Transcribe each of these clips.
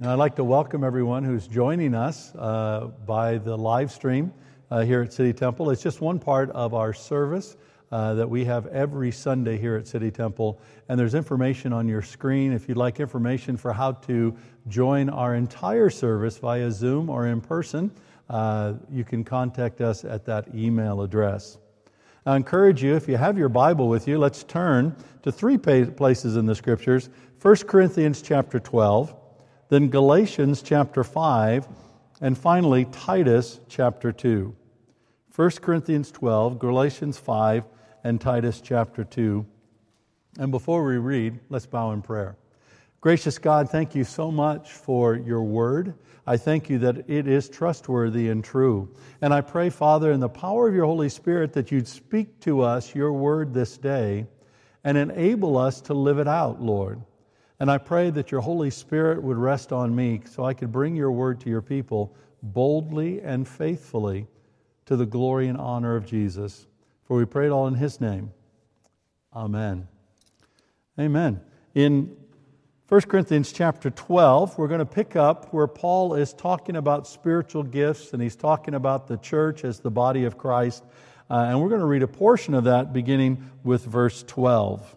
Now, I'd like to welcome everyone who's joining us uh, by the live stream uh, here at City Temple. It's just one part of our service uh, that we have every Sunday here at City Temple. And there's information on your screen if you'd like information for how to join our entire service via Zoom or in person. Uh, you can contact us at that email address. I encourage you, if you have your Bible with you, let's turn to three places in the Scriptures 1 Corinthians chapter 12 then Galatians chapter 5, and finally Titus chapter 2. 1 Corinthians 12, Galatians 5, and Titus chapter 2. And before we read, let's bow in prayer. Gracious God, thank you so much for your word. I thank you that it is trustworthy and true. And I pray, Father, in the power of your Holy Spirit, that you'd speak to us your word this day and enable us to live it out, Lord. And I pray that your Holy Spirit would rest on me so I could bring your word to your people boldly and faithfully to the glory and honor of Jesus. For we pray it all in his name. Amen. Amen. In 1 Corinthians chapter 12, we're going to pick up where Paul is talking about spiritual gifts and he's talking about the church as the body of Christ. Uh, and we're going to read a portion of that beginning with verse 12.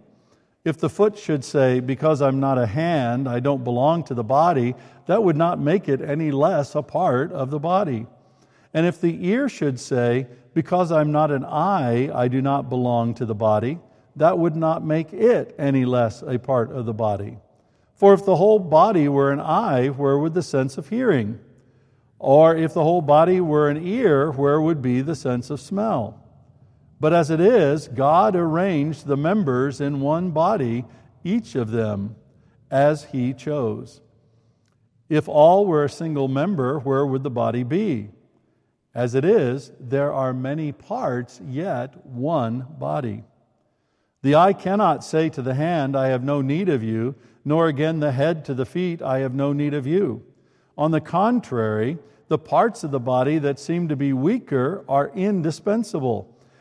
If the foot should say, Because I'm not a hand, I don't belong to the body, that would not make it any less a part of the body. And if the ear should say, Because I'm not an eye, I do not belong to the body, that would not make it any less a part of the body. For if the whole body were an eye, where would the sense of hearing? Or if the whole body were an ear, where would be the sense of smell? But as it is, God arranged the members in one body, each of them as He chose. If all were a single member, where would the body be? As it is, there are many parts, yet one body. The eye cannot say to the hand, I have no need of you, nor again the head to the feet, I have no need of you. On the contrary, the parts of the body that seem to be weaker are indispensable.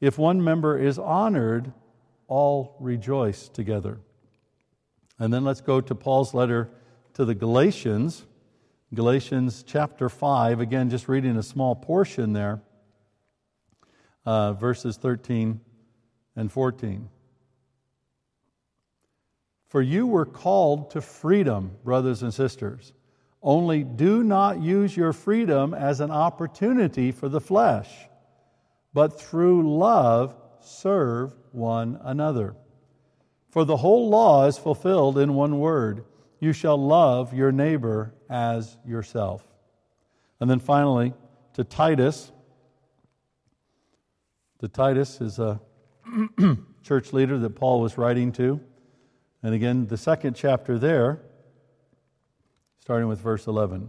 If one member is honored, all rejoice together. And then let's go to Paul's letter to the Galatians, Galatians chapter 5, again, just reading a small portion there, uh, verses 13 and 14. For you were called to freedom, brothers and sisters. Only do not use your freedom as an opportunity for the flesh but through love serve one another. For the whole law is fulfilled in one word you shall love your neighbor as yourself. And then finally, to Titus. To Titus is a church leader that Paul was writing to. And again, the second chapter there, starting with verse 11.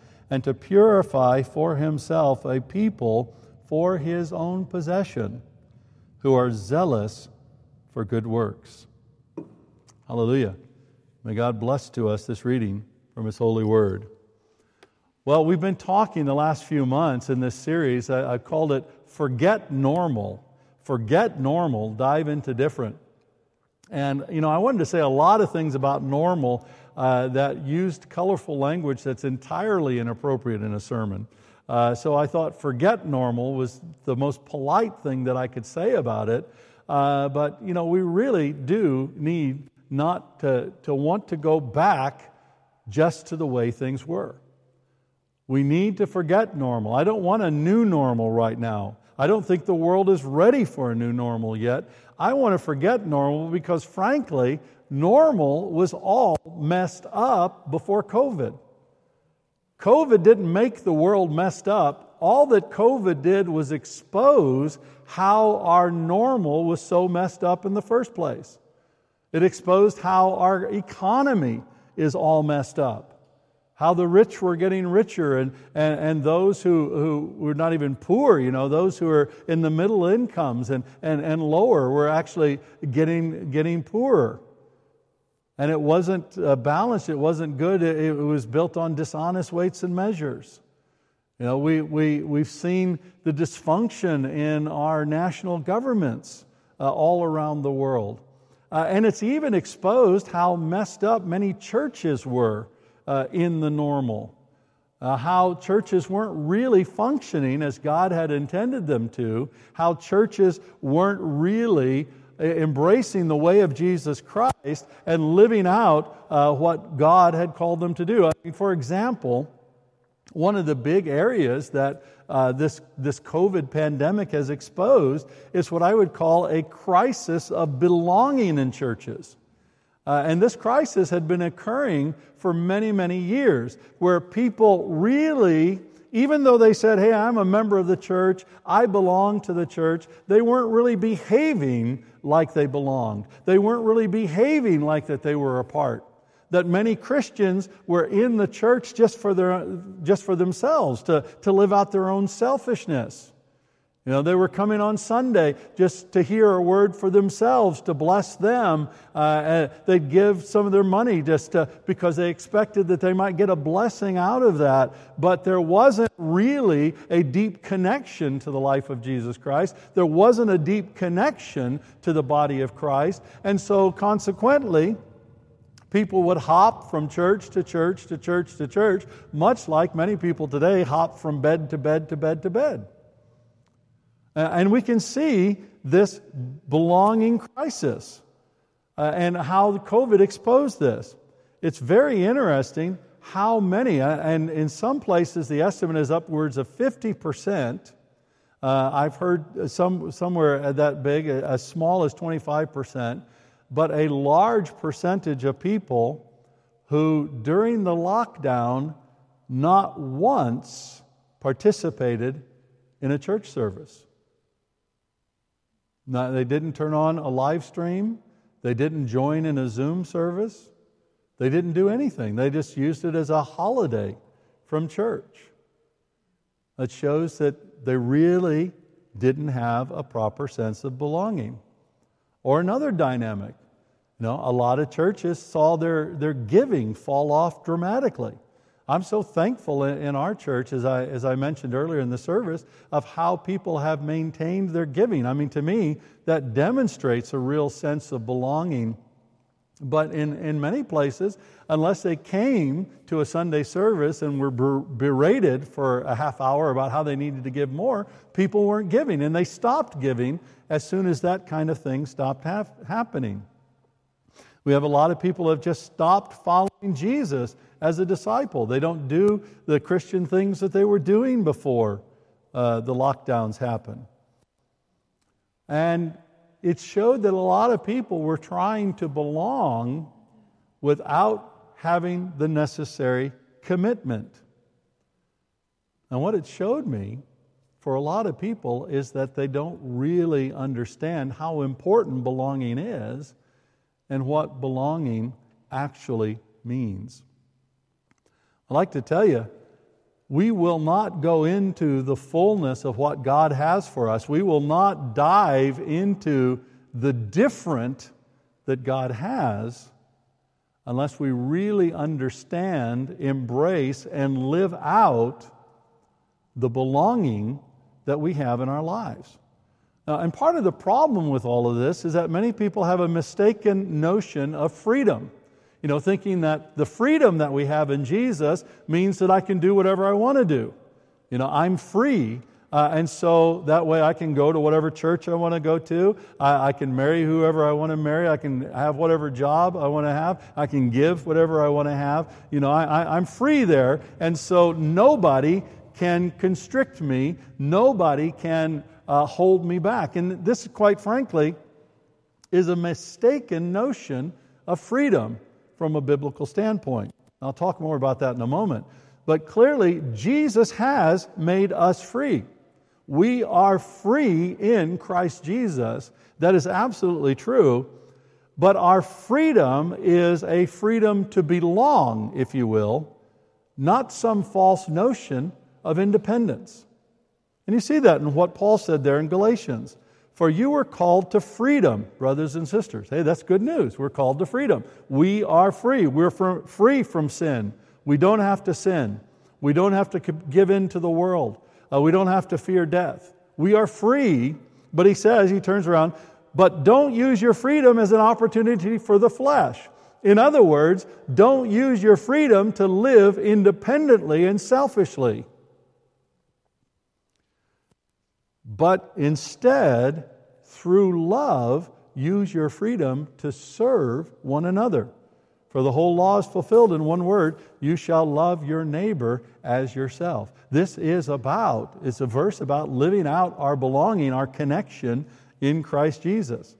and to purify for himself a people for his own possession who are zealous for good works. Hallelujah. May God bless to us this reading from his holy word. Well, we've been talking the last few months in this series. I, I called it Forget Normal. Forget Normal, dive into different. And, you know, I wanted to say a lot of things about normal uh, that used colorful language that's entirely inappropriate in a sermon. Uh, so I thought forget normal was the most polite thing that I could say about it. Uh, but, you know, we really do need not to, to want to go back just to the way things were. We need to forget normal. I don't want a new normal right now. I don't think the world is ready for a new normal yet. I want to forget normal because, frankly, normal was all messed up before COVID. COVID didn't make the world messed up. All that COVID did was expose how our normal was so messed up in the first place. It exposed how our economy is all messed up how the rich were getting richer and, and, and those who, who were not even poor, you know, those who were in the middle incomes and, and, and lower were actually getting, getting poorer. And it wasn't balanced, it wasn't good, it, it was built on dishonest weights and measures. You know, we, we, we've seen the dysfunction in our national governments uh, all around the world. Uh, and it's even exposed how messed up many churches were uh, in the normal. Uh, how churches weren't really functioning as God had intended them to, how churches weren't really uh, embracing the way of Jesus Christ and living out uh, what God had called them to do. I mean, for example, one of the big areas that uh, this, this COVID pandemic has exposed is what I would call a crisis of belonging in churches. Uh, and this crisis had been occurring for many, many years, where people really, even though they said, Hey, I'm a member of the church, I belong to the church, they weren't really behaving like they belonged. They weren't really behaving like that they were a part. That many Christians were in the church just for, their, just for themselves, to, to live out their own selfishness. You know, they were coming on Sunday just to hear a word for themselves, to bless them. Uh, they'd give some of their money just to, because they expected that they might get a blessing out of that. But there wasn't really a deep connection to the life of Jesus Christ. There wasn't a deep connection to the body of Christ. And so, consequently, people would hop from church to church to church to church, much like many people today hop from bed to bed to bed to bed. Uh, and we can see this belonging crisis uh, and how COVID exposed this. It's very interesting how many, uh, and in some places the estimate is upwards of 50%. Uh, I've heard some, somewhere that big, as small as 25%, but a large percentage of people who during the lockdown not once participated in a church service. They didn't turn on a live stream. They didn't join in a Zoom service. They didn't do anything. They just used it as a holiday from church. That shows that they really didn't have a proper sense of belonging. Or another dynamic. You know, a lot of churches saw their, their giving fall off dramatically. I'm so thankful in our church, as I, as I mentioned earlier in the service, of how people have maintained their giving. I mean, to me, that demonstrates a real sense of belonging. But in, in many places, unless they came to a Sunday service and were berated for a half hour about how they needed to give more, people weren't giving. And they stopped giving as soon as that kind of thing stopped happening. We have a lot of people who have just stopped following Jesus as a disciple. They don't do the Christian things that they were doing before uh, the lockdowns happened. And it showed that a lot of people were trying to belong without having the necessary commitment. And what it showed me for a lot of people is that they don't really understand how important belonging is and what belonging actually means. I'd like to tell you, we will not go into the fullness of what God has for us. We will not dive into the different that God has unless we really understand, embrace, and live out the belonging that we have in our lives. Now, and part of the problem with all of this is that many people have a mistaken notion of freedom. You know, thinking that the freedom that we have in Jesus means that I can do whatever I want to do. You know, I'm free. Uh, and so that way I can go to whatever church I want to go to. I, I can marry whoever I want to marry. I can have whatever job I want to have. I can give whatever I want to have. You know, I, I, I'm free there. And so nobody can constrict me. Nobody can uh, hold me back. And this, quite frankly, is a mistaken notion of freedom from a biblical standpoint. I'll talk more about that in a moment. But clearly, Jesus has made us free. We are free in Christ Jesus. That is absolutely true. But our freedom is a freedom to belong, if you will, not some false notion of independence. And you see that in what Paul said there in Galatians. For you were called to freedom, brothers and sisters. Hey, that's good news. We're called to freedom. We are free. We're free from sin. We don't have to sin. We don't have to give in to the world. Uh, we don't have to fear death. We are free, but he says, he turns around, but don't use your freedom as an opportunity for the flesh. In other words, don't use your freedom to live independently and selfishly. But instead, through love, use your freedom to serve one another. For the whole law is fulfilled in one word you shall love your neighbor as yourself. This is about, it's a verse about living out our belonging, our connection in Christ Jesus.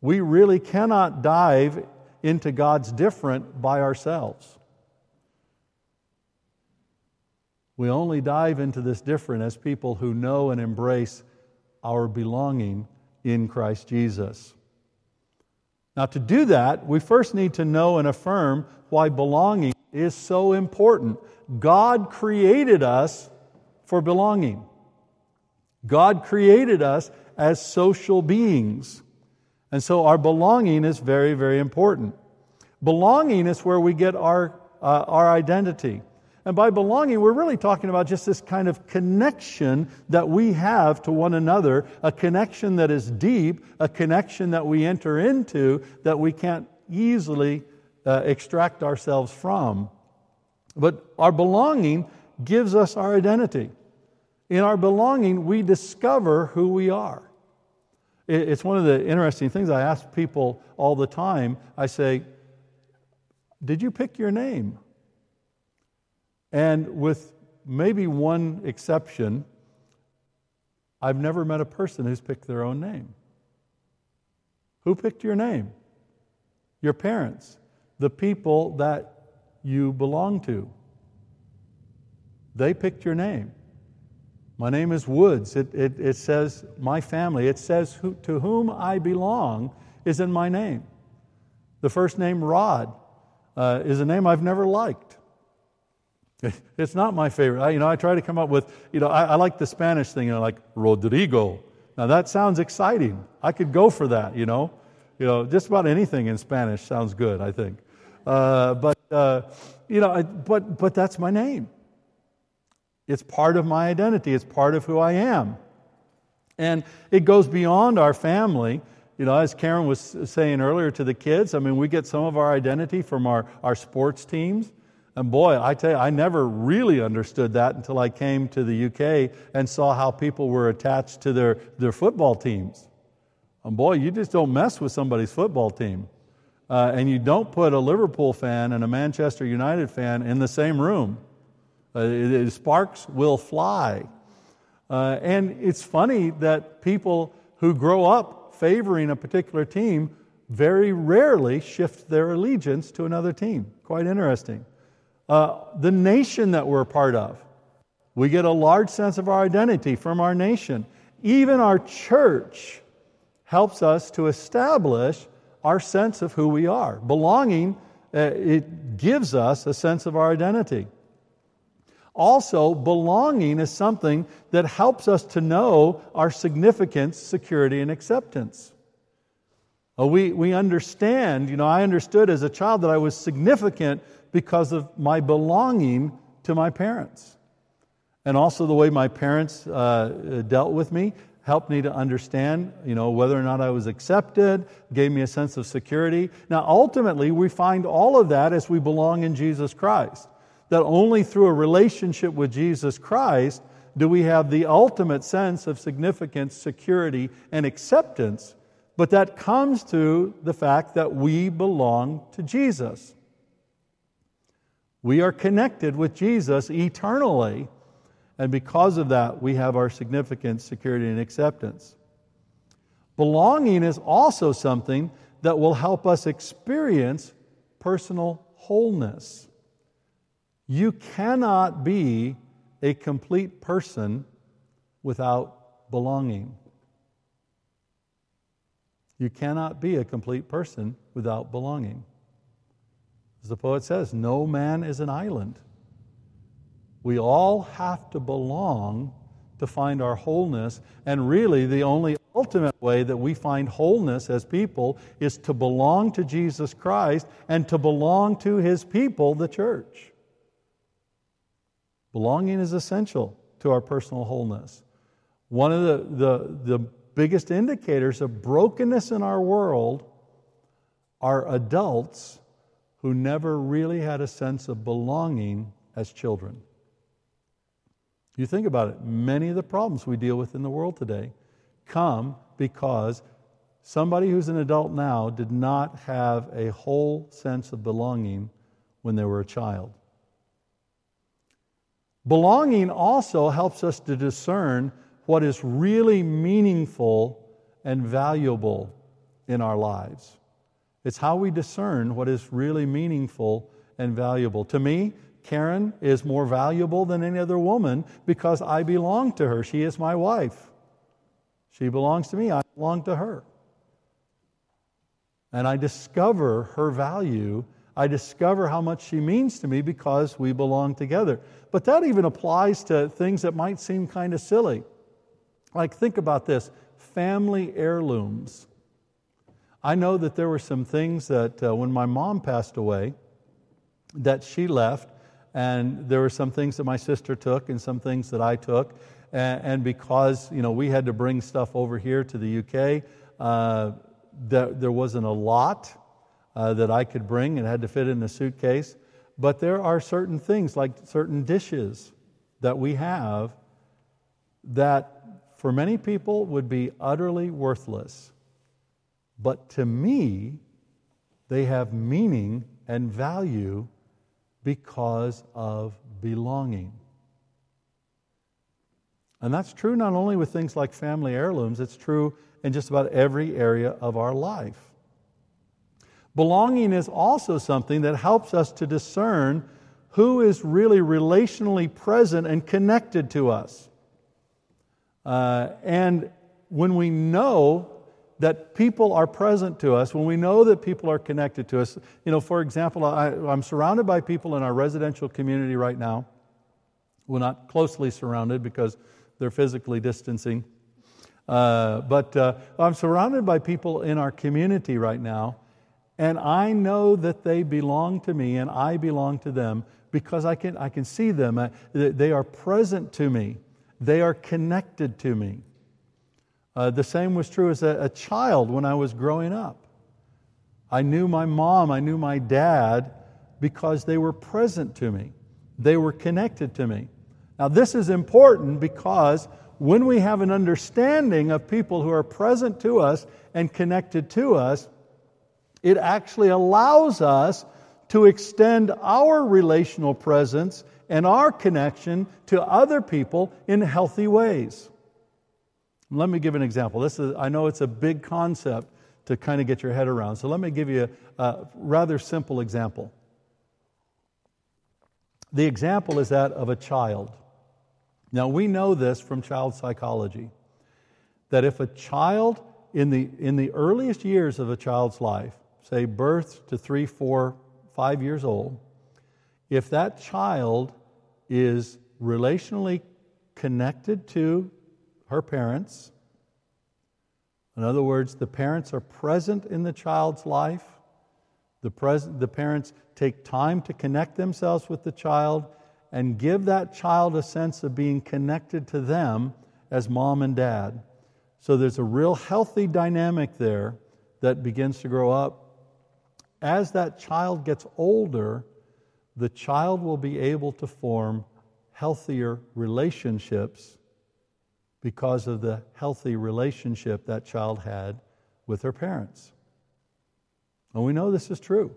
We really cannot dive into God's different by ourselves. We only dive into this different as people who know and embrace our belonging in Christ Jesus. Now, to do that, we first need to know and affirm why belonging is so important. God created us for belonging. God created us as social beings. And so our belonging is very, very important. Belonging is where we get our, uh, our identity. And by belonging, we're really talking about just this kind of connection that we have to one another, a connection that is deep, a connection that we enter into that we can't easily uh, extract ourselves from. But our belonging gives us our identity. In our belonging, we discover who we are. It's one of the interesting things I ask people all the time. I say, Did you pick your name? And with maybe one exception, I've never met a person who's picked their own name. Who picked your name? Your parents, the people that you belong to. They picked your name. My name is Woods. It, it, it says my family. It says who, to whom I belong is in my name. The first name, Rod, uh, is a name I've never liked. It's not my favorite. I, you know, I try to come up with, you know, I, I like the Spanish thing, you know, like Rodrigo. Now that sounds exciting. I could go for that, you know. You know, just about anything in Spanish sounds good, I think. Uh, but, uh, you know, I, but, but that's my name. It's part of my identity, it's part of who I am. And it goes beyond our family. You know, as Karen was saying earlier to the kids, I mean, we get some of our identity from our, our sports teams. And boy, I tell you, I never really understood that until I came to the UK and saw how people were attached to their, their football teams. And boy, you just don't mess with somebody's football team. Uh, and you don't put a Liverpool fan and a Manchester United fan in the same room. Uh, it, it, sparks will fly. Uh, and it's funny that people who grow up favoring a particular team very rarely shift their allegiance to another team. Quite interesting uh, the nation that we're part of. We get a large sense of our identity from our nation. Even our church helps us to establish our sense of who we are. Belonging, uh, it gives us a sense of our identity. Also, belonging is something that helps us to know our significance, security, and acceptance. Uh, we, we understand, you know, I understood as a child that I was significant because of my belonging to my parents. And also the way my parents uh, dealt with me helped me to understand, you know, whether or not I was accepted, gave me a sense of security. Now, ultimately, we find all of that as we belong in Jesus Christ. That only through a relationship with Jesus Christ do we have the ultimate sense of significance, security, and acceptance but that comes to the fact that we belong to Jesus. We are connected with Jesus eternally, and because of that, we have our significance, security, and acceptance. Belonging is also something that will help us experience personal wholeness. You cannot be a complete person without belonging. You cannot be a complete person without belonging. As the poet says, no man is an island. We all have to belong to find our wholeness, and really the only ultimate way that we find wholeness as people is to belong to Jesus Christ and to belong to his people, the church. Belonging is essential to our personal wholeness. One of the, the, the biggest indicators of brokenness in our world are adults who never really had a sense of belonging as children. You think about it, many of the problems we deal with in the world today come because somebody who's an adult now did not have a whole sense of belonging when they were a child. Belonging also helps us to discern what is really meaningful and valuable in our lives. It's how we discern what is really meaningful and valuable. To me, Karen is more valuable than any other woman because I belong to her. She is my wife. She belongs to me, I belong to her. And I discover her value. I discover how much she means to me because we belong together. But that even applies to things that might seem kind of silly. Like, think about this family heirlooms. I know that there were some things that uh, when my mom passed away, that she left, and there were some things that my sister took and some things that I took. And, and because you know we had to bring stuff over here to the UK, uh, there, there wasn't a lot uh, that I could bring. It had to fit in a suitcase. But there are certain things, like certain dishes that we have, that for many people would be utterly worthless. But to me, they have meaning and value because of belonging. And that's true not only with things like family heirlooms, it's true in just about every area of our life. Belonging is also something that helps us to discern who is really relationally present and connected to us. Uh, and when we know that people are present to us, when we know that people are connected to us, you know, for example, I, am surrounded by people in our residential community right now. We're not closely surrounded because they're physically distancing. Uh, but uh, I'm surrounded by people in our community right now, and I know that they belong to me and I belong to them because I can, I can see them. Uh, they are present to me. They are connected to me. Uh, the same was true as a, a child when I was growing up. I knew my mom, I knew my dad because they were present to me, they were connected to me. Now, this is important because when we have an understanding of people who are present to us and connected to us, it actually allows us to extend our relational presence and our connection to other people in healthy ways. Let me give an example. This is, I know it's a big concept to kind of get your head around, so let me give you a, a rather simple example. The example is that of a child. Now, we know this from child psychology that if a child in the, in the earliest years of a child's life, say birth to three, four, five years old, if that child is relationally connected to her parents, In other words, the parents are present in the child's life. The, pres- the parents take time to connect themselves with the child and give that child a sense of being connected to them as mom and dad. So there's a real healthy dynamic there that begins to grow up. As that child gets older, the child will be able to form healthier relationships because of the healthy relationship that child had with her parents. And we know this is true.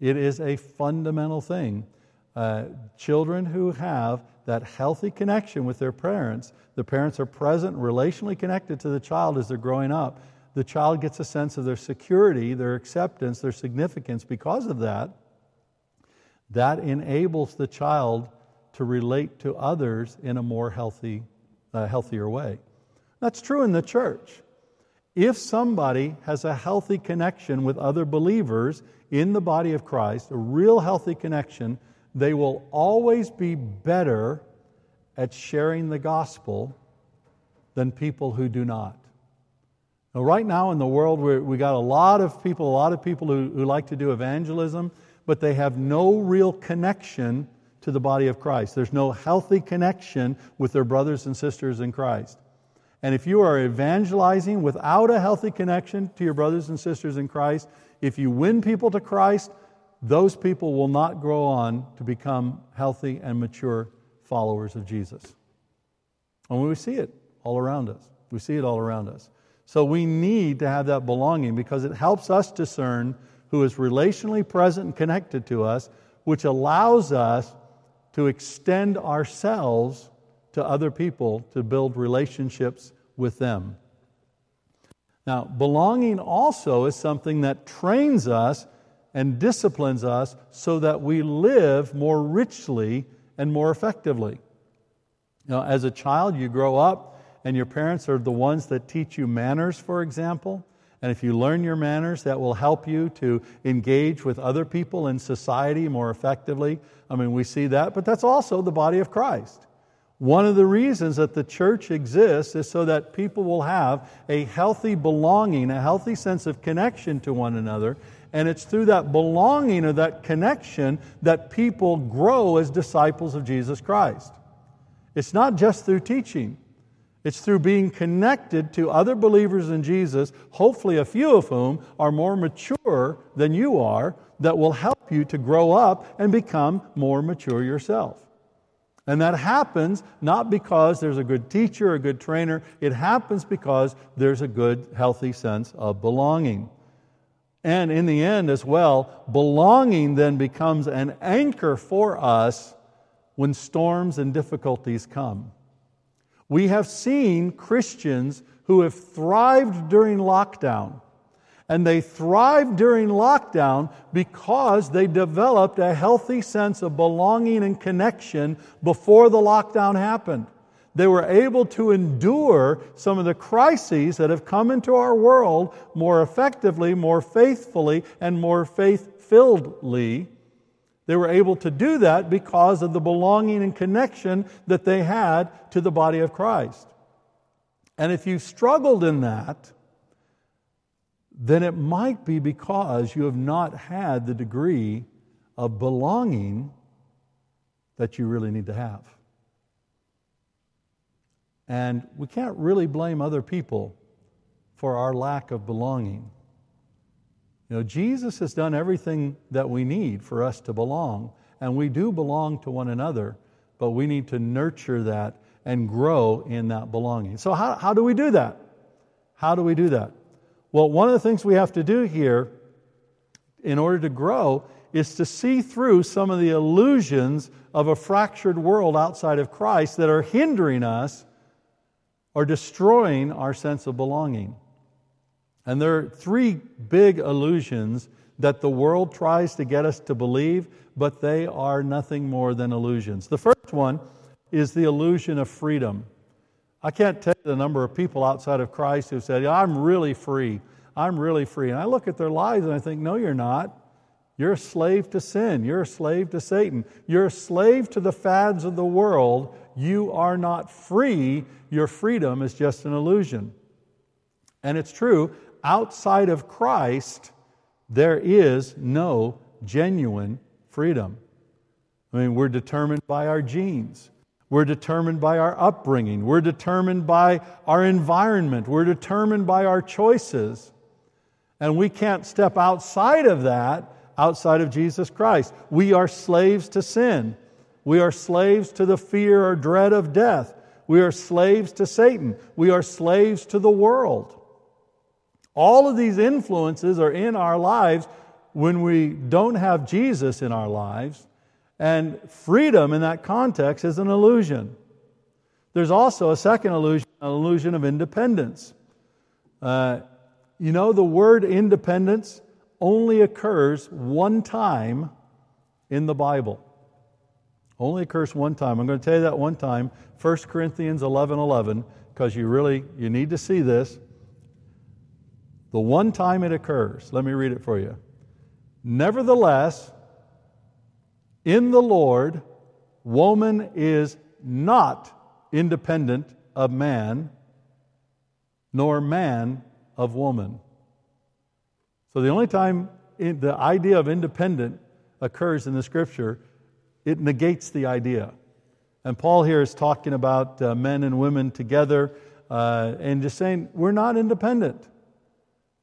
It is a fundamental thing. Uh, children who have that healthy connection with their parents, the parents are present, relationally connected to the child as they're growing up. The child gets a sense of their security, their acceptance, their significance because of that. That enables the child to relate to others in a more healthy, uh, healthier way. That's true in the church. If somebody has a healthy connection with other believers in the body of Christ, a real healthy connection, they will always be better at sharing the gospel than people who do not. Now, right now in the world, we got a lot of people, a lot of people who, who like to do evangelism, but they have no real connection to the body of Christ. There's no healthy connection with their brothers and sisters in Christ. And if you are evangelizing without a healthy connection to your brothers and sisters in Christ, if you win people to Christ, those people will not grow on to become healthy and mature followers of Jesus. And we see it all around us. We see it all around us. So we need to have that belonging because it helps us discern who is relationally present and connected to us, which allows us to extend ourselves to other people to build relationships with them. Now, belonging also is something that trains us and disciplines us so that we live more richly and more effectively. Now, as a child, you grow up and your parents are the ones that teach you manners, for example. And if you learn your manners, that will help you to engage with other people in society more effectively. I mean, we see that, but that's also the body of Christ. One of the reasons that the church exists is so that people will have a healthy belonging, a healthy sense of connection to one another. And it's through that belonging or that connection that people grow as disciples of Jesus Christ. It's not just through teaching, it's through being connected to other believers in Jesus, hopefully, a few of whom are more mature than you are, that will help you to grow up and become more mature yourself. And that happens not because there's a good teacher, a good trainer. It happens because there's a good, healthy sense of belonging. And in the end, as well, belonging then becomes an anchor for us when storms and difficulties come. We have seen Christians who have thrived during lockdown and they thrived during lockdown because they developed a healthy sense of belonging and connection before the lockdown happened. They were able to endure some of the crises that have come into our world more effectively, more faithfully, and more faith filledly. They were able to do that because of the belonging and connection that they had to the body of Christ. And if you struggled in that, then it might be because you have not had the degree of belonging that you really need to have. And we can't really blame other people for our lack of belonging. You know, Jesus has done everything that we need for us to belong, and we do belong to one another, but we need to nurture that and grow in that belonging. So, how, how do we do that? How do we do that? Well, one of the things we have to do here in order to grow is to see through some of the illusions of a fractured world outside of Christ that are hindering us or destroying our sense of belonging. And there are three big illusions that the world tries to get us to believe, but they are nothing more than illusions. The first one is the illusion of freedom. I can't tell you the number of people outside of Christ who said, I'm really free. I'm really free. And I look at their lives and I think, no, you're not. You're a slave to sin. You're a slave to Satan. You're a slave to the fads of the world. You are not free. Your freedom is just an illusion. And it's true, outside of Christ, there is no genuine freedom. I mean, we're determined by our genes. We're determined by our upbringing. We're determined by our environment. We're determined by our choices. And we can't step outside of that outside of Jesus Christ. We are slaves to sin. We are slaves to the fear or dread of death. We are slaves to Satan. We are slaves to the world. All of these influences are in our lives when we don't have Jesus in our lives. And freedom in that context is an illusion. There's also a second illusion, an illusion of independence. Uh, you know, the word independence only occurs one time in the Bible. Only occurs one time. I'm going to tell you that one time, 1 Corinthians 11 11, because you really you need to see this. The one time it occurs, let me read it for you. Nevertheless, in the Lord, woman is not independent of man, nor man of woman. So the only time the idea of independent occurs in the scripture, it negates the idea. And Paul here is talking about uh, men and women together uh, and just saying, we're not independent.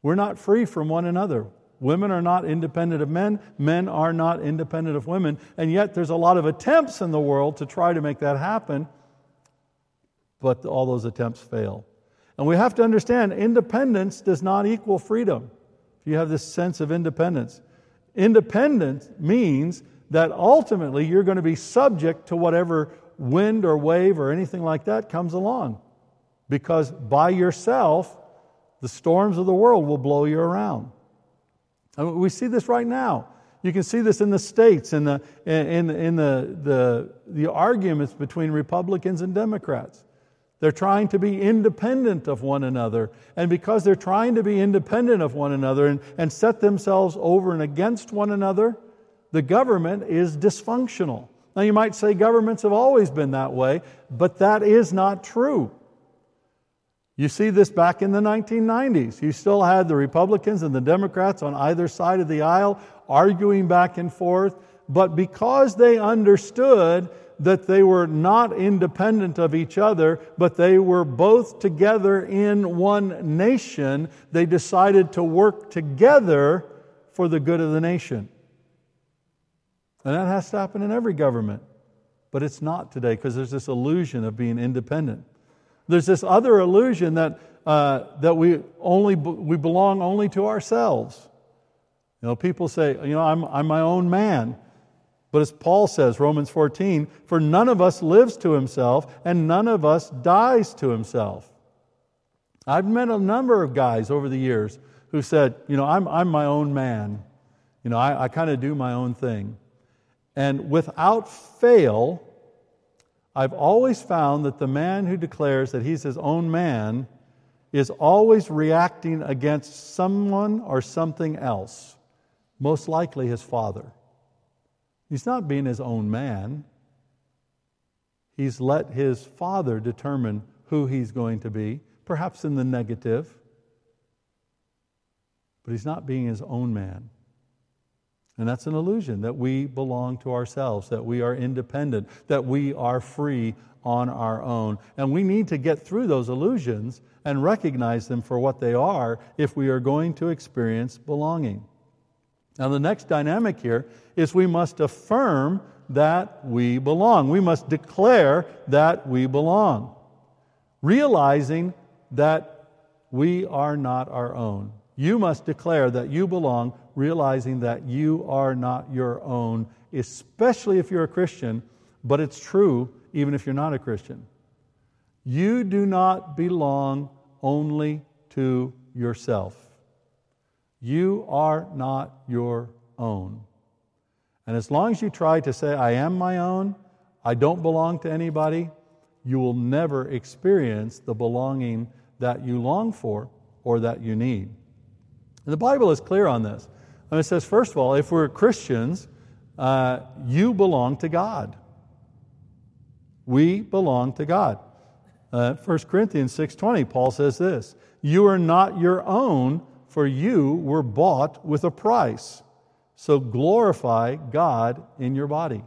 We're not free from one another. Women are not independent of men, men are not independent of women. And yet, there's a lot of attempts in the world to try to make that happen, but all those attempts fail. And we have to understand independence does not equal freedom. If you have this sense of independence, independence means that ultimately you're going to be subject to whatever wind or wave or anything like that comes along. Because by yourself, the storms of the world will blow you around. We see this right now. You can see this in the states, in the, in, in the, the, the arguments between Republicans and Democrats. They're trying to be independent of one another. And because they're trying to be independent of one another and, and set themselves over and against one another, the government is dysfunctional. Now, you might say governments have always been that way, but that is not true. You see this back in the 1990s. You still had the Republicans and the Democrats on either side of the aisle arguing back and forth, but because they understood that they were not independent of each other, but they were both together in one nation, they decided to work together for the good of the nation. And that has to happen in every government. But it's not today because there's this illusion of being independent. There's this other illusion that, uh, that we, only, we belong only to ourselves. You know, people say, you know, I'm, I'm my own man. But as Paul says, Romans 14, for none of us lives to himself and none of us dies to himself. I've met a number of guys over the years who said, you know, I'm, I'm my own man. You know, I, I kind of do my own thing. And without fail, I've always found that the man who declares that he's his own man is always reacting against someone or something else, most likely his father. He's not being his own man. He's let his father determine who he's going to be, perhaps in the negative, but he's not being his own man. And that's an illusion that we belong to ourselves, that we are independent, that we are free on our own. And we need to get through those illusions and recognize them for what they are if we are going to experience belonging. Now, the next dynamic here is we must affirm that we belong. We must declare that we belong, realizing that we are not our own. You must declare that you belong, realizing that you are not your own, especially if you're a Christian, but it's true even if you're not a Christian. You do not belong only to yourself. You are not your own. And as long as you try to say, I am my own, I don't belong to anybody, you will never experience the belonging that you long for or that you need. And the Bible is clear on this. And it says, first of all, if we're Christians, uh, you belong to God. We belong to God. Uh, 1 Corinthians 6.20, Paul says this, You are not your own, for you were bought with a price. So glorify God in your body.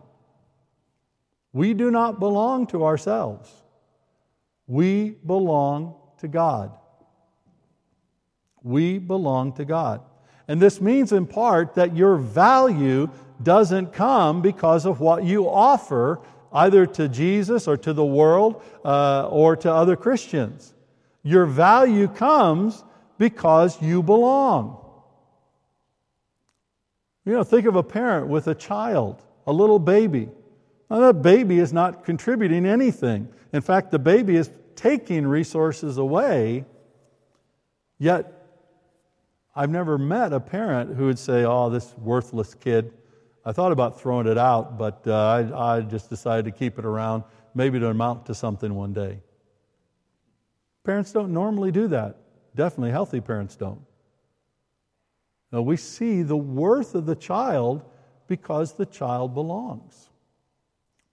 We do not belong to ourselves. We belong to God. We belong to God. And this means, in part, that your value doesn't come because of what you offer either to Jesus or to the world uh, or to other Christians. Your value comes because you belong. You know, think of a parent with a child, a little baby. Now, that baby is not contributing anything. In fact, the baby is taking resources away, yet I've never met a parent who would say, Oh, this worthless kid. I thought about throwing it out, but uh, I, I just decided to keep it around, maybe to amount to something one day. Parents don't normally do that. Definitely healthy parents don't. Now, we see the worth of the child because the child belongs.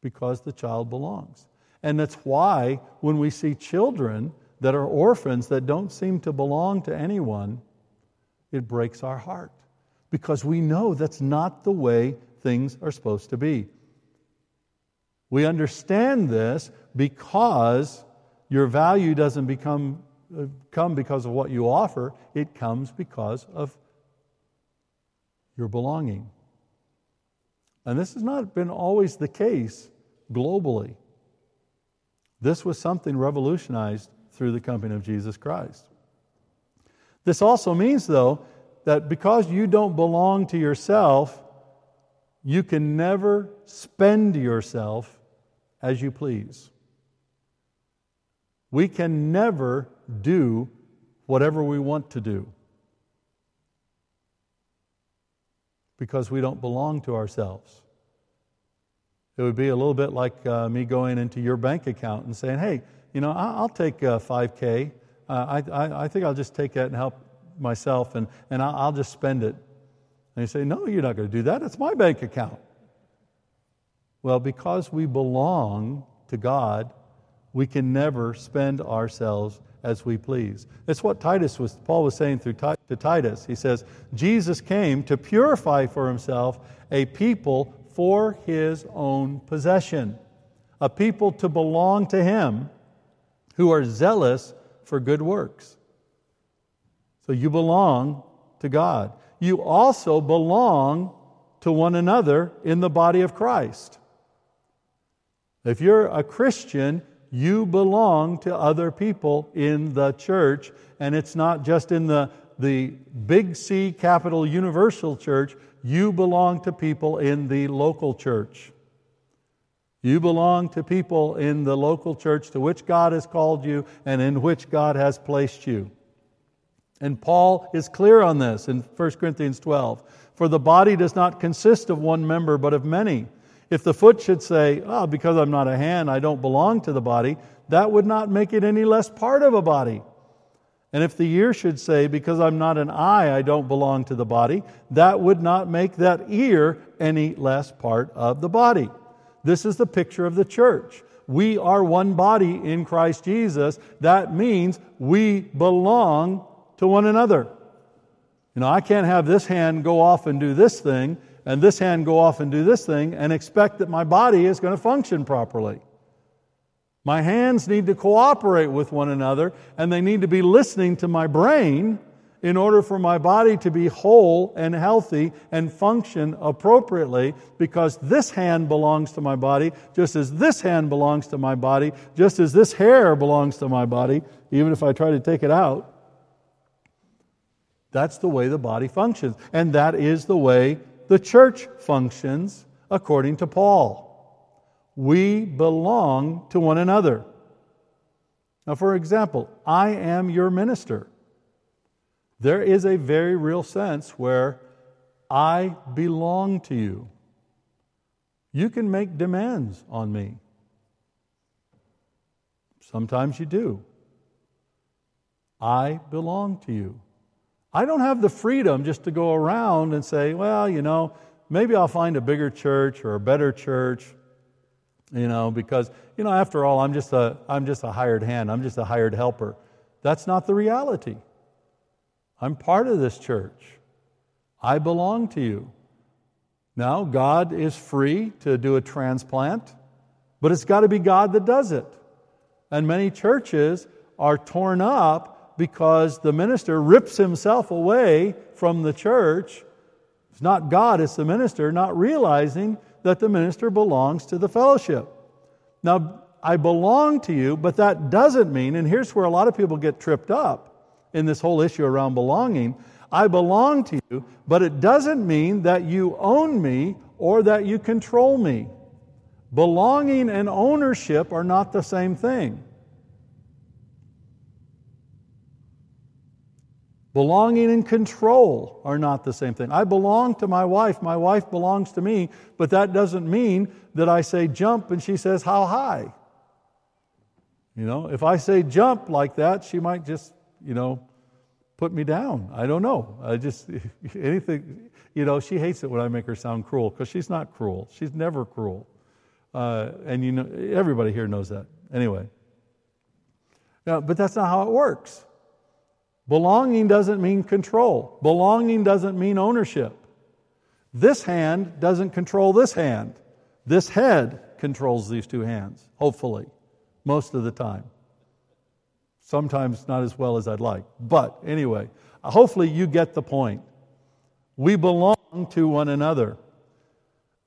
Because the child belongs. And that's why when we see children that are orphans that don't seem to belong to anyone, it breaks our heart because we know that's not the way things are supposed to be. We understand this because your value doesn't become uh, come because of what you offer, it comes because of your belonging. And this has not been always the case globally. This was something revolutionized through the coming of Jesus Christ. This also means, though, that because you don't belong to yourself, you can never spend yourself as you please. We can never do whatever we want to do because we don't belong to ourselves. It would be a little bit like uh, me going into your bank account and saying, hey, you know, I'll take uh, 5K. Uh, I, I, I, think I'll just take that and help myself and, and I'll, I'll just spend it. And you say, no, you're not going to do that. It's my bank account. Well, because we belong to God, we can never spend ourselves as we please. That's what Titus was, Paul was saying through to Titus. He says, Jesus came to purify for himself a people for his own possession, a people to belong to him who are zealous for good works. So you belong to God. You also belong to one another in the body of Christ. If you're a Christian, you belong to other people in the church, and it's not just in the, the big C capital universal church, you belong to people in the local church. You belong to people in the local church to which God has called you and in which God has placed you. And Paul is clear on this in 1 Corinthians 12. For the body does not consist of one member, but of many. If the foot should say, Oh, because I'm not a hand, I don't belong to the body, that would not make it any less part of a body. And if the ear should say, Because I'm not an eye, I don't belong to the body, that would not make that ear any less part of the body. This is the picture of the church. We are one body in Christ Jesus. That means we belong to one another. You know, I can't have this hand go off and do this thing and this hand go off and do this thing and expect that my body is going to function properly. My hands need to cooperate with one another and they need to be listening to my brain in order for my body to be whole and healthy and function appropriately because this hand belongs to my body just as this hand belongs to my body, just as this hair belongs to my body, even if I try to take it out. That's the way the body functions. And that is the way the church functions according to Paul. We belong to one another. Now, for example, I am your minister. There is a very real sense where I belong to you. You can make demands on me. Sometimes you do. I belong to you. I don't have the freedom just to go around and say, well, you know, maybe I'll find a bigger church or a better church. You know, because, you know, after all, I'm just a, I'm just a hired hand, I'm just a hired helper. That's not the reality. I'm part of this church. I belong to you. Now, God is free to do a transplant, but it's got to be God that does it. And many churches are torn up because the minister rips himself away from the church. It's not God, it's the minister, not realizing that the minister belongs to the fellowship. Now, I belong to you, but that doesn't mean, and here's where a lot of people get tripped up in this whole issue around belonging. I belong to you, but it doesn't mean that you own me or that you control me. Belonging and ownership are not the same thing. Belonging and control are not the same thing. I belong to my wife, my wife belongs to me, but that doesn't mean that I say jump and she says how high. You know, if I say jump like that, she might just, you know, put me down. I don't know. I just, anything, you know, she hates it when I make her sound cruel because she's not cruel. She's never cruel. Uh, and you know, everybody here knows that. Anyway. Now, but that's not how it works. Belonging doesn't mean control, belonging doesn't mean ownership. This hand doesn't control this hand. This head controls these two hands, hopefully, most of the time. Sometimes not as well as I'd like. But anyway, hopefully you get the point. We belong to one another.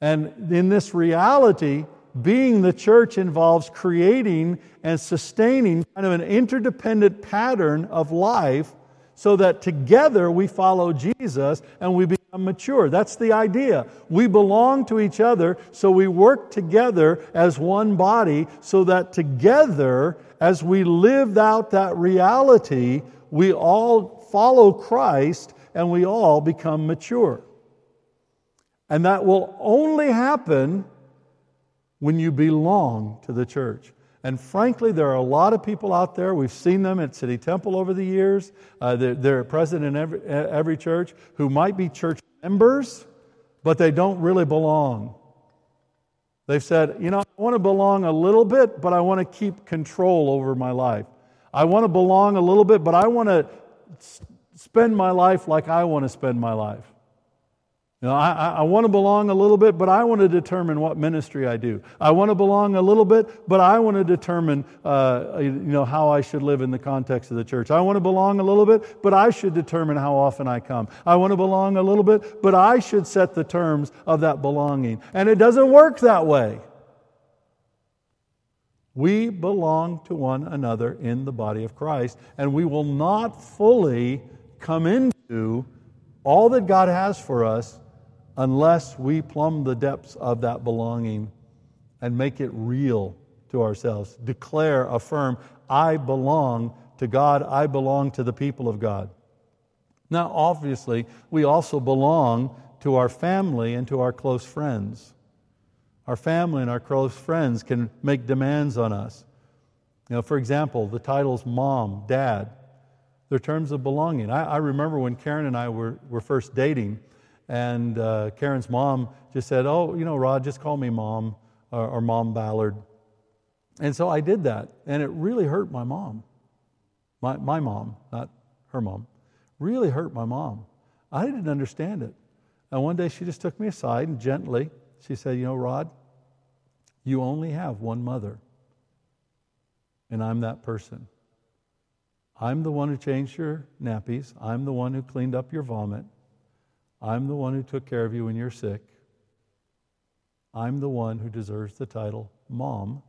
And in this reality, being the church involves creating and sustaining kind of an interdependent pattern of life so that together we follow Jesus and we become mature. That's the idea. We belong to each other, so we work together as one body so that together, as we live out that reality, we all follow Christ and we all become mature. And that will only happen when you belong to the church. And frankly, there are a lot of people out there, we've seen them at City Temple over the years, uh, they're, they're, present in every, every church, who might be church members, but they don't really belong. They've said, you know, I want to belong a little bit, but I want to keep control over my life. I want to belong a little bit, but I want to spend my life like I want to spend my life. You know, I, I want to belong a little bit, but I want to determine what ministry I do. I want to belong a little bit, but I want to determine, uh, you know, how I should live in the context of the church. I want to belong a little bit, but I should determine how often I come. I want to belong a little bit, but I should set the terms of that belonging. And it doesn't work that way. We belong to one another in the body of Christ, and we will not fully come into all that God has for us unless we plumb the depths of that belonging and make it real to ourselves. Declare, affirm, I belong to God, I belong to the people of God. Now, obviously, we also belong to our family and to our close friends. Our family and our close friends can make demands on us. You know, for example, the titles mom, dad, they're terms of belonging. I, I remember when Karen and I were, were first dating, and uh, Karen's mom just said, Oh, you know, Rod, just call me mom or, or mom Ballard. And so I did that. And it really hurt my mom. My, my mom, not her mom. Really hurt my mom. I didn't understand it. And one day she just took me aside and gently, she said, You know, Rod, you only have one mother. And I'm that person. I'm the one who changed your nappies. I'm the one who cleaned up your vomit. I'm the one who took care of you when you're sick. I'm the one who deserves the title mom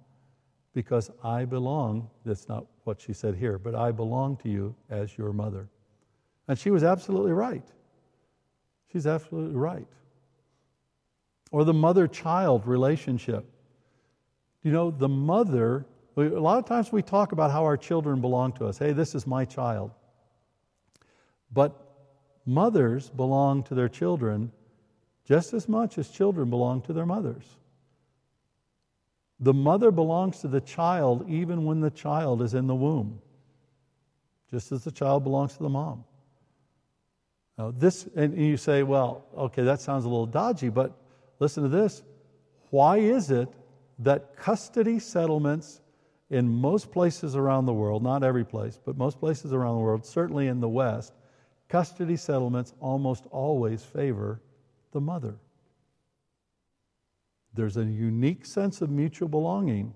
because I belong. That's not what she said here, but I belong to you as your mother. And she was absolutely right. She's absolutely right. Or the mother child relationship. You know, the mother, a lot of times we talk about how our children belong to us. Hey, this is my child. But mothers belong to their children just as much as children belong to their mothers. The mother belongs to the child even when the child is in the womb, just as the child belongs to the mom. Now, this, and you say, well, okay, that sounds a little dodgy, but listen to this. Why is it that custody settlements in most places around the world, not every place, but most places around the world, certainly in the West, custody settlements almost always favor the mother. There's a unique sense of mutual belonging.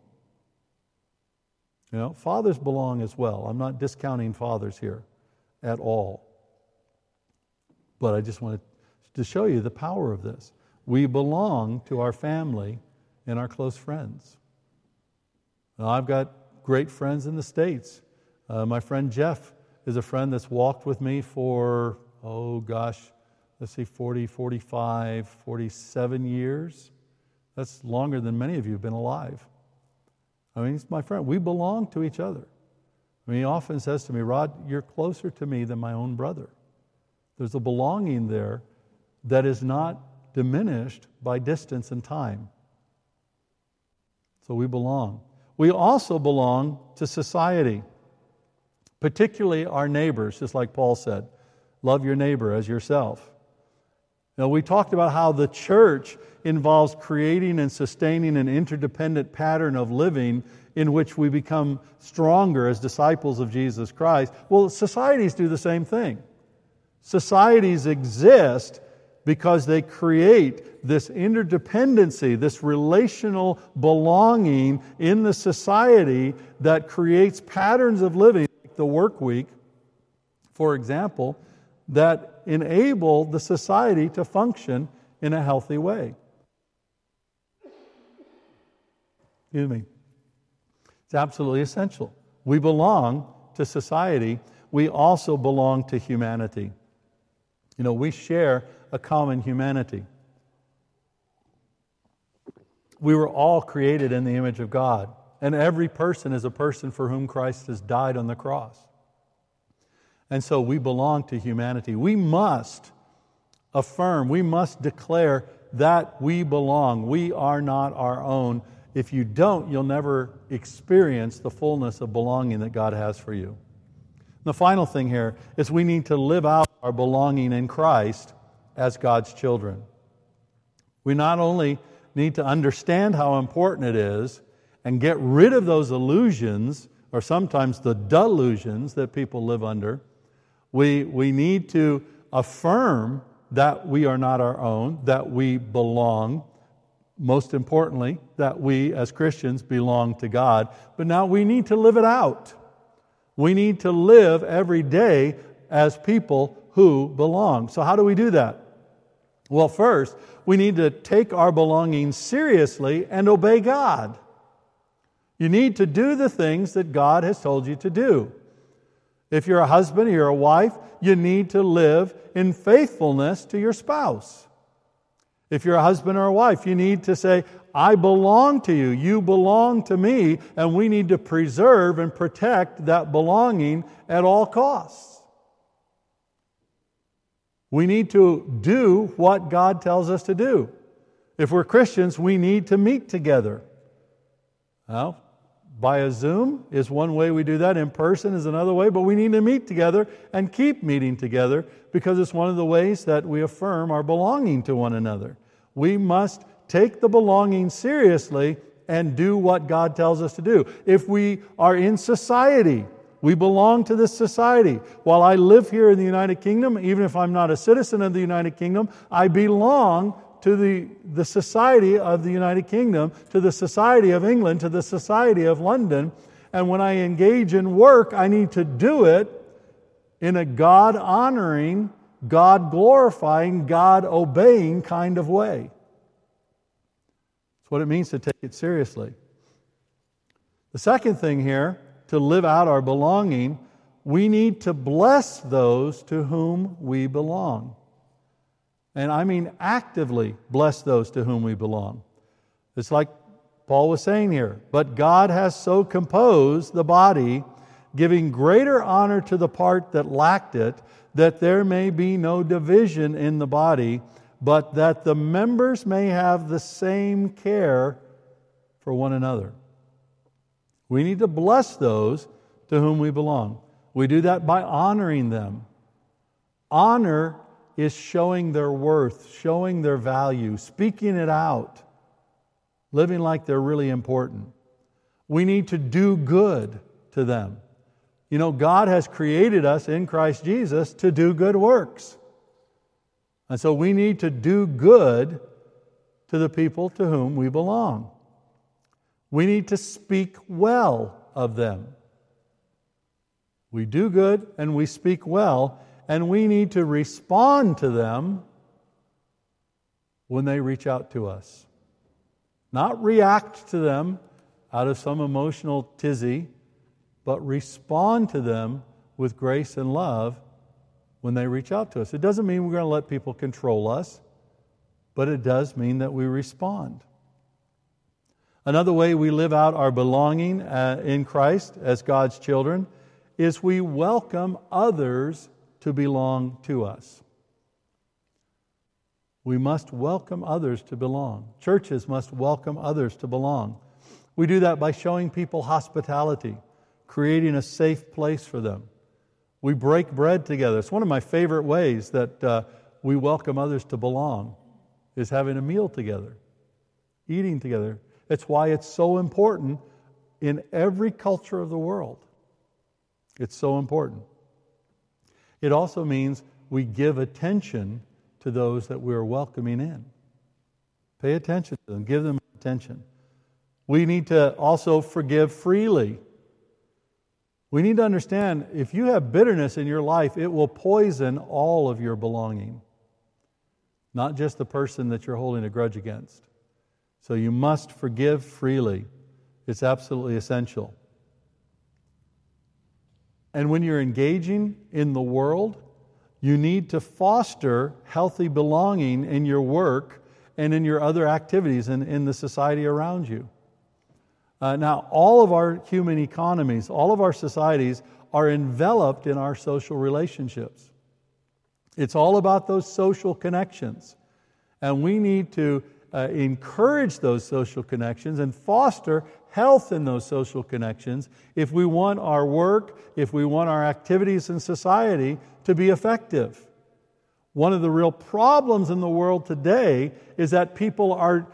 You know, fathers belong as well. I'm not discounting fathers here at all. But I just wanted to show you the power of this. We belong to our family and our close friends. Now, I've got great friends in the States. Uh, my friend Jeff is a friend that's walked with me for, oh gosh, let's see, 40, 45, 47 years. That's longer than many of you have been alive. I mean, he's my friend. We belong to each other. I mean, he often says to me, Rod, you're closer to me than my own brother. There's a belonging there that is not diminished by distance and time. So we belong. We also belong to society, particularly our neighbors, just like Paul said. Love your neighbor as yourself. Now, we talked about how the church involves creating and sustaining an interdependent pattern of living in which we become stronger as disciples of Jesus Christ. Well, societies do the same thing. Societies exist because they create this interdependency, this relational belonging in the society that creates patterns of living, the work week, for example, that enable the society to function in a healthy way. Excuse me. It's absolutely essential. We belong to society. We also belong to humanity. You know, we share a common humanity. We were all created in the image of God, and every person is a person for whom Christ has died on the cross. And so we belong to humanity. We must affirm, we must declare that we belong. We are not our own. If you don't, you'll never experience the fullness of belonging that God has for you. The final thing here is we need to live out our belonging in Christ as God's children. We not only need to understand how important it is and get rid of those illusions, or sometimes the delusions that people live under, we, we need to affirm that we are not our own, that we belong. Most importantly, that we as Christians belong to God. But now we need to live it out. We need to live every day as people who belong. So, how do we do that? Well, first, we need to take our belonging seriously and obey God. You need to do the things that God has told you to do. If you're a husband, or you're a wife, you need to live in faithfulness to your spouse. If you're a husband or a wife, you need to say, I belong to you, you belong to me, and we need to preserve and protect that belonging at all costs. We need to do what God tells us to do. If we're Christians, we need to meet together. Well, by a Zoom is one way we do that. In person is another way, but we need to meet together and keep meeting together because it's one of the ways that we affirm our belonging to one another. We must take the belonging seriously and do what God tells us to do. If we are in society, we belong to this society. While I live here in the United Kingdom, even if I'm not a citizen of the United Kingdom, I belong to the, the society of the United Kingdom, to the society of England, to the society of London. And when I engage in work, I need to do it in a God honoring, God glorifying, God obeying kind of way. That's what it means to take it seriously. The second thing here, to live out our belonging, we need to bless those to whom we belong. And I mean actively bless those to whom we belong. It's like Paul was saying here. But God has so composed the body, giving greater honor to the part that lacked it, that there may be no division in the body, but that the members may have the same care for one another. We need to bless those to whom we belong. We do that by honoring them. Honor is showing their worth, showing their value, speaking it out. living like they're really important. We need to do good to them. You know, God has created us in Christ Jesus to do good works. And so we need to do good to the people to whom we belong. We need to speak well of them. We do good and we speak well, and we need to respond to them when they reach out to us. Not react to them out of some emotional tizzy, but respond to them with grace and love when they reach out to us. It doesn't mean we're going to let people control us, but it does mean that we respond. Another way we live out our belonging uh, in Christ as God's children is we welcome others to belong to us. We must welcome others to belong. Churches must welcome others to belong. We do that by showing people hospitality, creating a safe place for them. We break bread together. It's one of my favorite ways that uh, we welcome others to belong is having a meal together, eating together. It's why it's so important in every culture of the world. It's so important. It also means we give attention to those that we're welcoming in. Pay attention to them, give them attention. We need to also forgive freely. We need to understand if you have bitterness in your life, it will poison all of your belonging, not just the person that you're holding a grudge against. So you must forgive freely. It's absolutely essential. And when you're engaging in the world, you need to foster healthy belonging in your work and in your other activities and in the society around you. Uh, now, all of our human economies, all of our societies are enveloped in our social relationships. It's all about those social connections. And we need to uh, encourage those social connections and foster health in those social connections if we want our work, if we want our activities in society to be effective. One of the real problems in the world today is that people are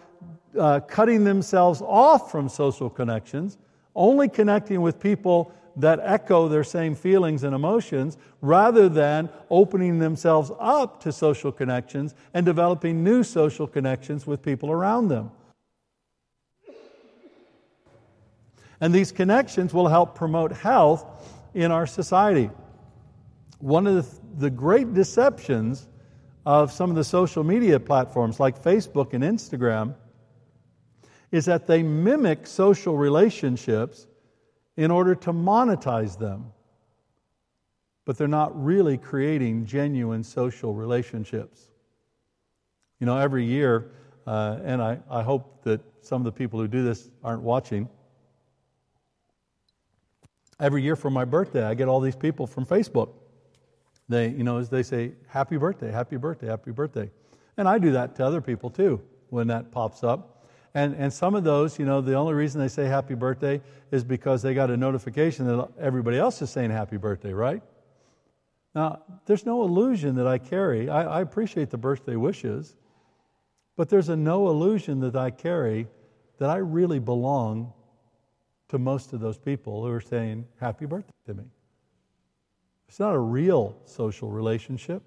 uh, cutting themselves off from social connections, only connecting with people that echo their same feelings and emotions rather than opening themselves up to social connections and developing new social connections with people around them. And these connections will help promote health in our society. One of the, the great deceptions of some of the social media platforms like Facebook and Instagram is that they mimic social relationships in order to monetize them. But they're not really creating genuine social relationships. You know, every year, uh, and I, I hope that some of the people who do this aren't watching, every year for my birthday, I get all these people from Facebook. They, you know, as they say, happy birthday, happy birthday, happy birthday. And I do that to other people too when that pops up. And, and some of those, you know, the only reason they say happy birthday is because they got a notification that everybody else is saying happy birthday, right? Now, there's no illusion that I carry. I, I appreciate the birthday wishes, but there's a no illusion that I carry that I really belong to most of those people who are saying happy birthday to me. It's not a real social relationship,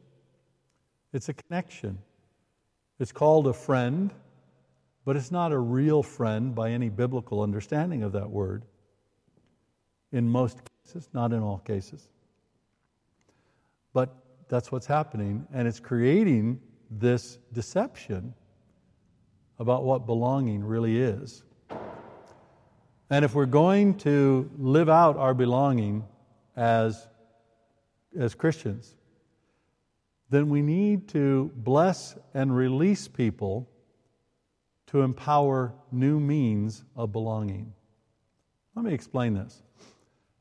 it's a connection. It's called a friend, but it's not a real friend by any biblical understanding of that word. In most cases, not in all cases. But that's what's happening, and it's creating this deception about what belonging really is. And if we're going to live out our belonging as, as Christians, then we need to bless and release people to empower new means of belonging. Let me explain this.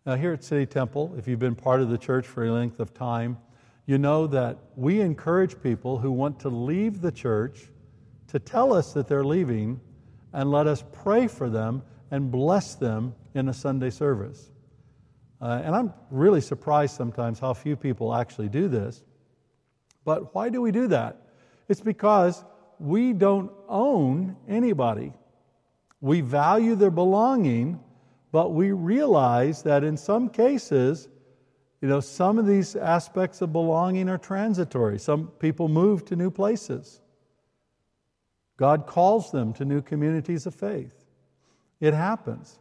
Now, here at City Temple, if you've been part of the church for a length of time, you know that we encourage people who want to leave the church to tell us that they're leaving and let us pray for them and bless them in a Sunday service. Uh, and I'm really surprised sometimes how few people actually do this. But why do we do that? It's because we don't own anybody. We value their belonging, but we realize that in some cases, you know, some of these aspects of belonging are transitory. Some people move to new places. God calls them to new communities of faith. It happens.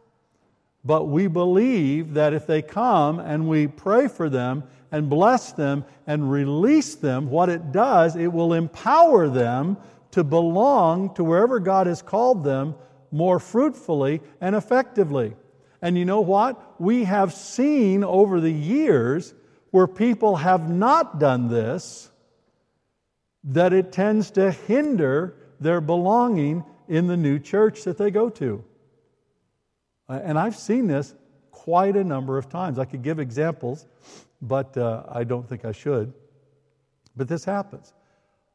But we believe that if they come and we pray for them and bless them and release them, what it does, it will empower them to belong to wherever God has called them more fruitfully and effectively. And you know what? We have seen over the years where people have not done this, that it tends to hinder their belonging in the new church that they go to. Uh, and I've seen this quite a number of times. I could give examples, but uh, I don't think I should. But this happens.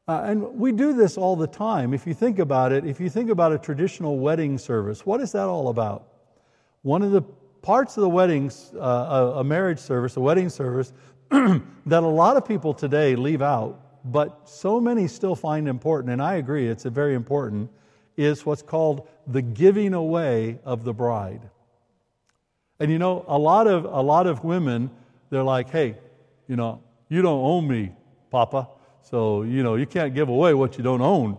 Uh, and we do this all the time. If you think about it, if you think about a traditional wedding service, what is that all about? One of the parts of the weddings, uh, a marriage service, a wedding service, that a lot of people today leave out, but so many still find important, and I agree, it's very important, is what's called the giving away of the bride. And you know, a lot of, a lot of women, they're like, hey, you know, you don't own me, Papa. So, you know, you can't give away what you don't own.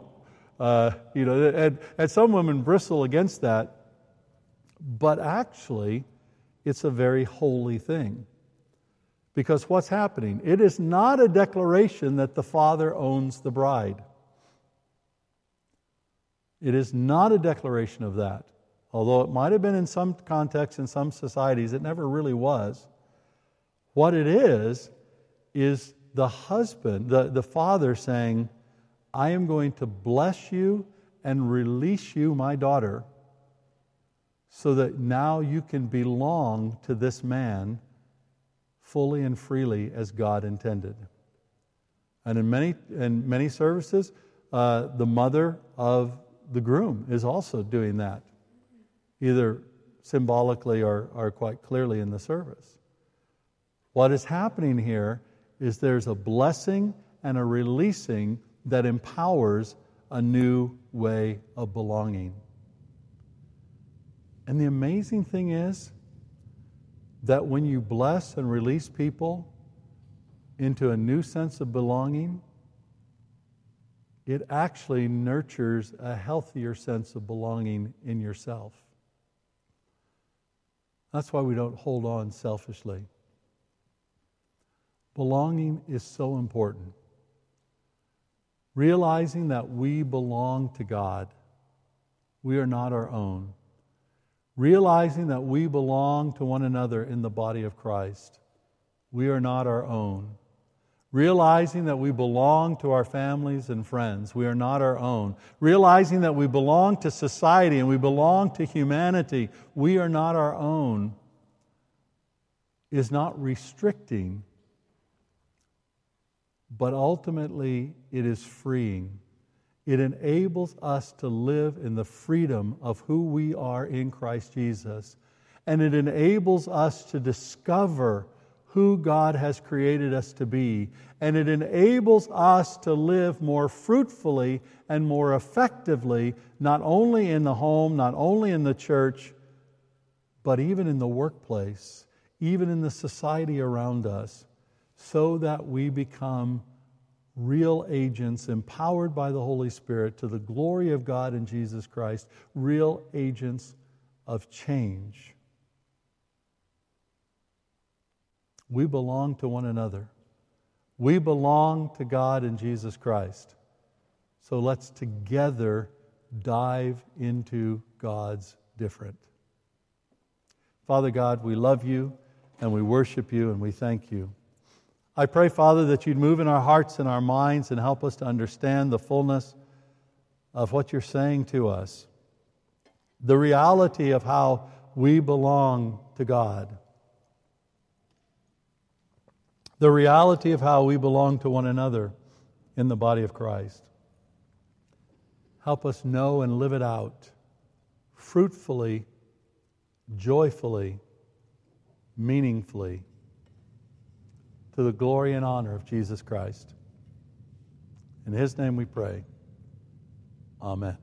Uh, you know, and, and some women bristle against that. But actually, it's a very holy thing. Because what's happening? It is not a declaration that the father owns the bride. It is not a declaration of that. Although it might have been in some contexts, in some societies, it never really was. What it is, is the husband, the, the father saying, I am going to bless you and release you, my daughter, so that now you can belong to this man fully and freely as God intended. And in many, in many services, uh, the mother of the groom is also doing that, either symbolically or, or quite clearly in the service. What is happening here is there's a blessing and a releasing that empowers a new way of belonging. And the amazing thing is that when you bless and release people into a new sense of belonging, it actually nurtures a healthier sense of belonging in yourself. That's why we don't hold on selfishly. Belonging is so important. Realizing that we belong to God, we are not our own. Realizing that we belong to one another in the body of Christ, we are not our own. Realizing that we belong to our families and friends, we are not our own. Realizing that we belong to society and we belong to humanity, we are not our own, is not restricting but ultimately it is freeing. It enables us to live in the freedom of who we are in Christ Jesus. And it enables us to discover who God has created us to be. And it enables us to live more fruitfully and more effectively, not only in the home, not only in the church, but even in the workplace, even in the society around us so that we become real agents empowered by the Holy Spirit to the glory of God in Jesus Christ, real agents of change. We belong to one another. We belong to God in Jesus Christ. So let's together dive into God's different. Father God, we love you and we worship you and we thank you. I pray, Father, that you'd move in our hearts and our minds and help us to understand the fullness of what you're saying to us, the reality of how we belong to God, the reality of how we belong to one another in the body of Christ. Help us know and live it out fruitfully, joyfully, meaningfully to the glory and honor of Jesus Christ. In his name we pray. Amen.